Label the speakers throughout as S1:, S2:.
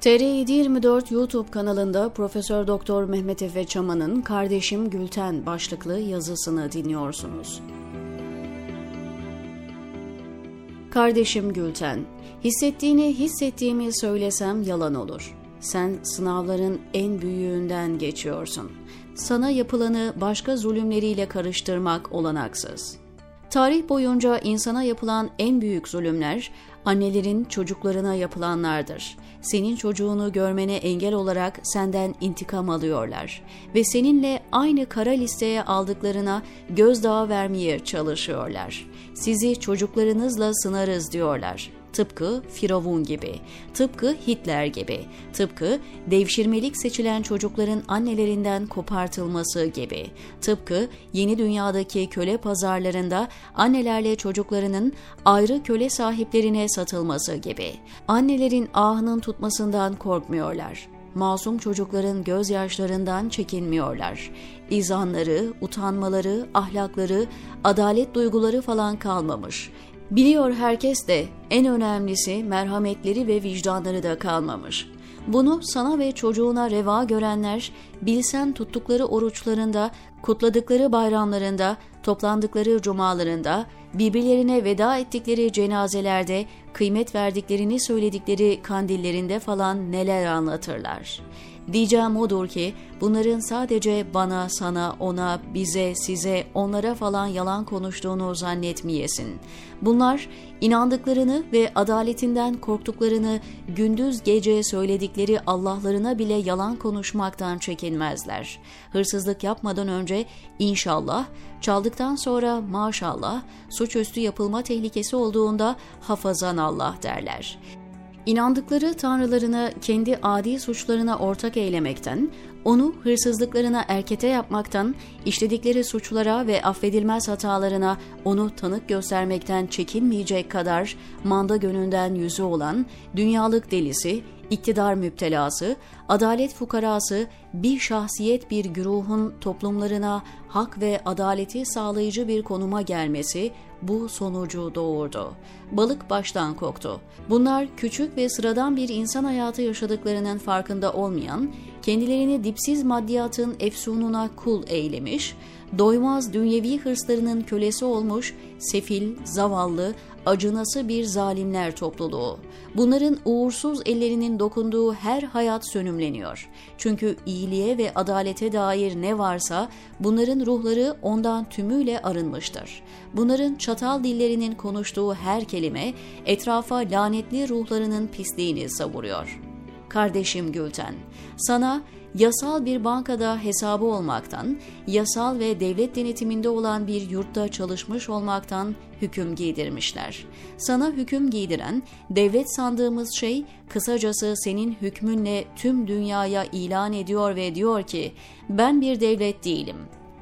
S1: TR724 YouTube kanalında Profesör Doktor Mehmet Efe Çaman'ın Kardeşim Gülten başlıklı yazısını dinliyorsunuz. Kardeşim Gülten, hissettiğini hissettiğimi söylesem yalan olur. Sen sınavların en büyüğünden geçiyorsun. Sana yapılanı başka zulümleriyle karıştırmak olanaksız. Tarih boyunca insana yapılan en büyük zulümler annelerin çocuklarına yapılanlardır. Senin çocuğunu görmene engel olarak senden intikam alıyorlar ve seninle aynı kara listeye aldıklarına gözdağı vermeye çalışıyorlar. Sizi çocuklarınızla sınarız diyorlar. Tıpkı Firavun gibi, tıpkı Hitler gibi, tıpkı devşirmelik seçilen çocukların annelerinden kopartılması gibi, tıpkı yeni dünyadaki köle pazarlarında annelerle çocuklarının ayrı köle sahiplerine satılması gibi. Annelerin ahının tutmasından korkmuyorlar masum çocukların gözyaşlarından çekinmiyorlar. İzanları, utanmaları, ahlakları, adalet duyguları falan kalmamış. Biliyor herkes de en önemlisi merhametleri ve vicdanları da kalmamış. Bunu sana ve çocuğuna reva görenler bilsen tuttukları oruçlarında, kutladıkları bayramlarında, toplandıkları cumalarında, birbirlerine veda ettikleri cenazelerde, kıymet verdiklerini söyledikleri kandillerinde falan neler anlatırlar. Diyeceğim odur ki bunların sadece bana, sana, ona, bize, size, onlara falan yalan konuştuğunu zannetmeyesin. Bunlar inandıklarını ve adaletinden korktuklarını gündüz gece söyledikleri Allah'larına bile yalan konuşmaktan çekinmezler. Hırsızlık yapmadan önce inşallah, çaldıktan sonra maşallah, suçüstü yapılma tehlikesi olduğunda hafazan Allah derler. İnandıkları tanrılarını kendi adi suçlarına ortak eylemekten, onu hırsızlıklarına erkete yapmaktan, işledikleri suçlara ve affedilmez hatalarına onu tanık göstermekten çekinmeyecek kadar manda gönünden yüzü olan dünyalık delisi, iktidar müptelası, adalet fukarası, bir şahsiyet bir güruhun toplumlarına hak ve adaleti sağlayıcı bir konuma gelmesi bu sonucu doğurdu. Balık baştan koktu. Bunlar küçük ve sıradan bir insan hayatı yaşadıklarının farkında olmayan, kendilerini dipsiz maddiyatın efsununa kul eylemiş, doymaz dünyevi hırslarının kölesi olmuş, sefil, zavallı, acınası bir zalimler topluluğu. Bunların uğursuz ellerinin dokunduğu her hayat sönümleniyor. Çünkü iyiliğe ve adalete dair ne varsa bunların ruhları ondan tümüyle arınmıştır. Bunların çatal dillerinin konuştuğu her kelime etrafa lanetli ruhlarının pisliğini savuruyor. Kardeşim Gülten, sana yasal bir bankada hesabı olmaktan, yasal ve devlet denetiminde olan bir yurtta çalışmış olmaktan hüküm giydirmişler. Sana hüküm giydiren, devlet sandığımız şey, kısacası senin hükmünle tüm dünyaya ilan ediyor ve diyor ki, ben bir devlet değilim.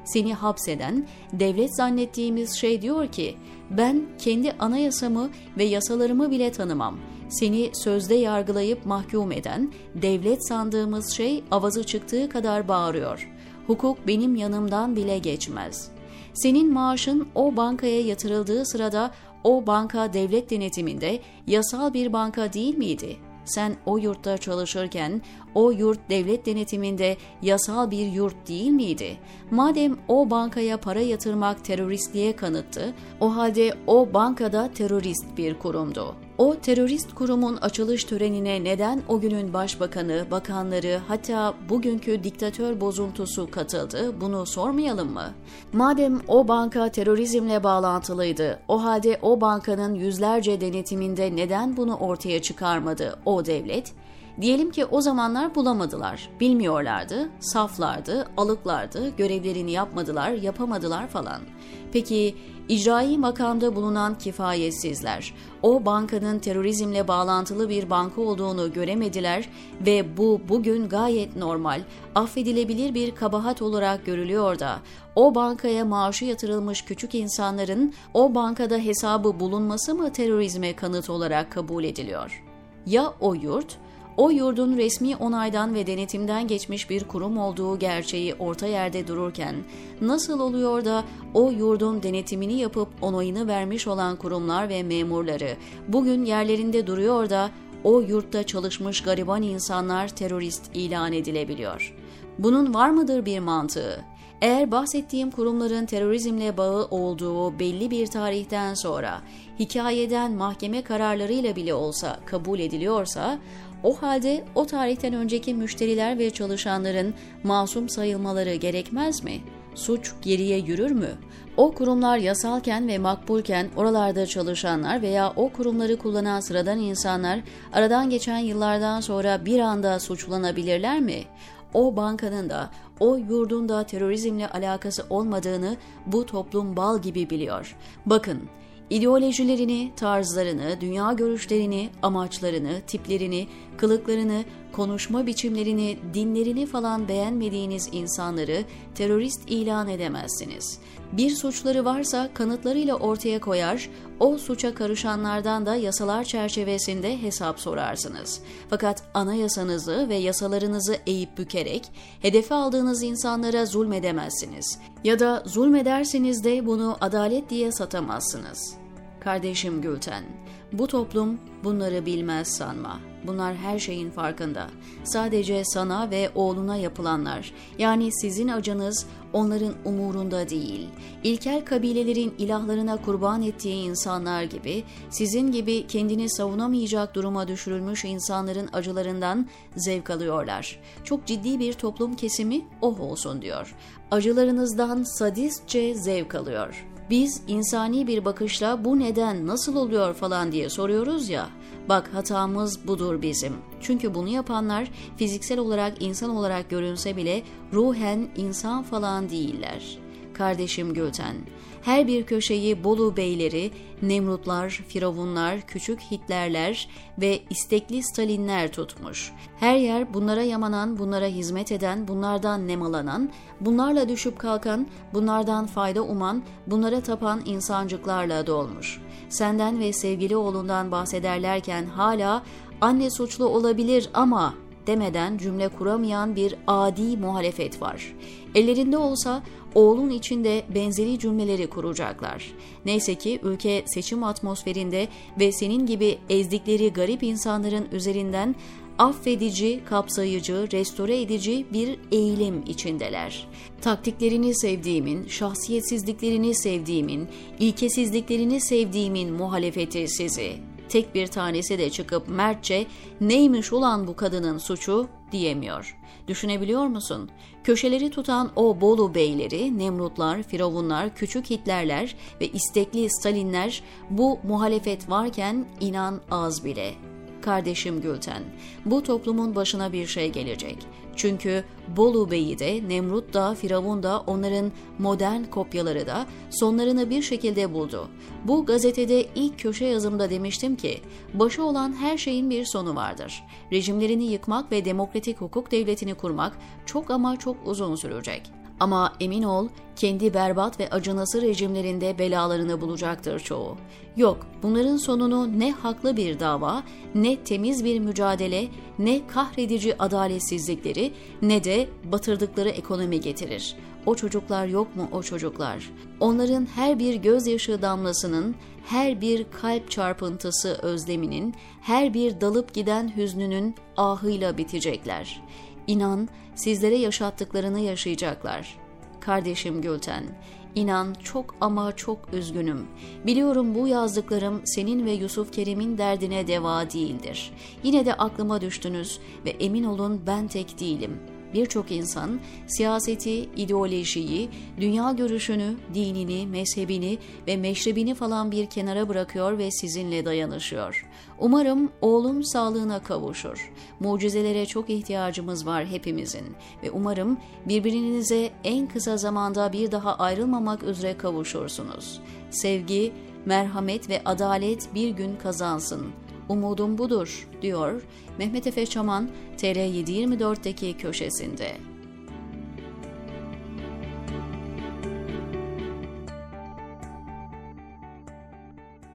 S1: Seni hapseden, devlet zannettiğimiz şey diyor ki, ben kendi anayasamı ve yasalarımı bile tanımam.'' Seni sözde yargılayıp mahkum eden, devlet sandığımız şey avazı çıktığı kadar bağırıyor. Hukuk benim yanımdan bile geçmez. Senin maaşın o bankaya yatırıldığı sırada o banka devlet denetiminde yasal bir banka değil miydi? Sen o yurtta çalışırken o yurt devlet denetiminde yasal bir yurt değil miydi? Madem o bankaya para yatırmak teröristliğe kanıttı, o halde o bankada terörist bir kurumdu. O terörist kurumun açılış törenine neden o günün başbakanı, bakanları hatta bugünkü diktatör bozuntusu katıldı bunu sormayalım mı? Madem o banka terörizmle bağlantılıydı, o halde o bankanın yüzlerce denetiminde neden bunu ortaya çıkarmadı o devlet? Diyelim ki o zamanlar bulamadılar, bilmiyorlardı, saflardı, alıklardı, görevlerini yapmadılar, yapamadılar falan. Peki icrai makamda bulunan kifayetsizler, o bankanın terörizmle bağlantılı bir banka olduğunu göremediler ve bu bugün gayet normal, affedilebilir bir kabahat olarak görülüyor da, o bankaya maaşı yatırılmış küçük insanların o bankada hesabı bulunması mı terörizme kanıt olarak kabul ediliyor? Ya o yurt, o yurdun resmi onaydan ve denetimden geçmiş bir kurum olduğu gerçeği orta yerde dururken nasıl oluyor da o yurdun denetimini yapıp onayını vermiş olan kurumlar ve memurları bugün yerlerinde duruyor da o yurtta çalışmış gariban insanlar terörist ilan edilebiliyor. Bunun var mıdır bir mantığı? Eğer bahsettiğim kurumların terörizmle bağı olduğu belli bir tarihten sonra hikayeden mahkeme kararlarıyla bile olsa kabul ediliyorsa, o halde o tarihten önceki müşteriler ve çalışanların masum sayılmaları gerekmez mi? Suç geriye yürür mü? O kurumlar yasalken ve makbulken oralarda çalışanlar veya o kurumları kullanan sıradan insanlar aradan geçen yıllardan sonra bir anda suçlanabilirler mi? O bankanın da, o yurdun da terörizmle alakası olmadığını bu toplum bal gibi biliyor. Bakın, İdeolojilerini, tarzlarını, dünya görüşlerini, amaçlarını, tiplerini, kılıklarını, konuşma biçimlerini, dinlerini falan beğenmediğiniz insanları terörist ilan edemezsiniz. Bir suçları varsa kanıtlarıyla ortaya koyar, o suça karışanlardan da yasalar çerçevesinde hesap sorarsınız. Fakat anayasanızı ve yasalarınızı eğip bükerek hedefe aldığınız insanlara zulmedemezsiniz. Ya da zulmederseniz de bunu adalet diye satamazsınız. Kardeşim Gülten, bu toplum bunları bilmez sanma. Bunlar her şeyin farkında. Sadece sana ve oğluna yapılanlar, yani sizin acınız onların umurunda değil. İlkel kabilelerin ilahlarına kurban ettiği insanlar gibi, sizin gibi kendini savunamayacak duruma düşürülmüş insanların acılarından zevk alıyorlar. Çok ciddi bir toplum kesimi oh olsun diyor. Acılarınızdan sadistçe zevk alıyor. Biz insani bir bakışla bu neden nasıl oluyor falan diye soruyoruz ya. Bak hatamız budur bizim. Çünkü bunu yapanlar fiziksel olarak insan olarak görünse bile ruhen insan falan değiller. Kardeşim Gülten, her bir köşeyi Bolu beyleri, Nemrutlar, Firavunlar, küçük Hitlerler ve istekli Stalinler tutmuş. Her yer bunlara yamanan, bunlara hizmet eden, bunlardan nemalanan, bunlarla düşüp kalkan, bunlardan fayda uman, bunlara tapan insancıklarla dolmuş. Senden ve sevgili oğlundan bahsederlerken hala anne suçlu olabilir ama demeden cümle kuramayan bir adi muhalefet var. Ellerinde olsa oğlun içinde benzeri cümleleri kuracaklar. Neyse ki ülke seçim atmosferinde ve senin gibi ezdikleri garip insanların üzerinden affedici, kapsayıcı, restore edici bir eğilim içindeler. Taktiklerini sevdiğimin, şahsiyetsizliklerini sevdiğimin, ilkesizliklerini sevdiğimin muhalefeti sizi. Tek bir tanesi de çıkıp mertçe neymiş ulan bu kadının suçu diyemiyor. Düşünebiliyor musun? Köşeleri tutan o Bolu beyleri, Nemrutlar, Firavunlar, küçük Hitlerler ve istekli Stalinler bu muhalefet varken inan az bile kardeşim Gülten. Bu toplumun başına bir şey gelecek. Çünkü Bolu Bey'i de, Nemrut da, Firavun da onların modern kopyaları da sonlarını bir şekilde buldu. Bu gazetede ilk köşe yazımda demiştim ki, başı olan her şeyin bir sonu vardır. Rejimlerini yıkmak ve demokratik hukuk devletini kurmak çok ama çok uzun sürecek. Ama emin ol kendi berbat ve acınası rejimlerinde belalarını bulacaktır çoğu. Yok bunların sonunu ne haklı bir dava, ne temiz bir mücadele, ne kahredici adaletsizlikleri ne de batırdıkları ekonomi getirir. O çocuklar yok mu o çocuklar? Onların her bir gözyaşı damlasının, her bir kalp çarpıntısı özleminin, her bir dalıp giden hüznünün ahıyla bitecekler. İnan sizlere yaşattıklarını yaşayacaklar. Kardeşim Gülten, inan çok ama çok üzgünüm. Biliyorum bu yazdıklarım senin ve Yusuf Kerim'in derdine deva değildir. Yine de aklıma düştünüz ve emin olun ben tek değilim.'' Birçok insan siyaseti, ideolojiyi, dünya görüşünü, dinini, mezhebini ve meşrebini falan bir kenara bırakıyor ve sizinle dayanışıyor. Umarım oğlum sağlığına kavuşur. Mucizelere çok ihtiyacımız var hepimizin ve umarım birbirinize en kısa zamanda bir daha ayrılmamak üzere kavuşursunuz. Sevgi, merhamet ve adalet bir gün kazansın.'' Umudum budur, diyor Mehmet Efe Çaman TR724'deki köşesinde.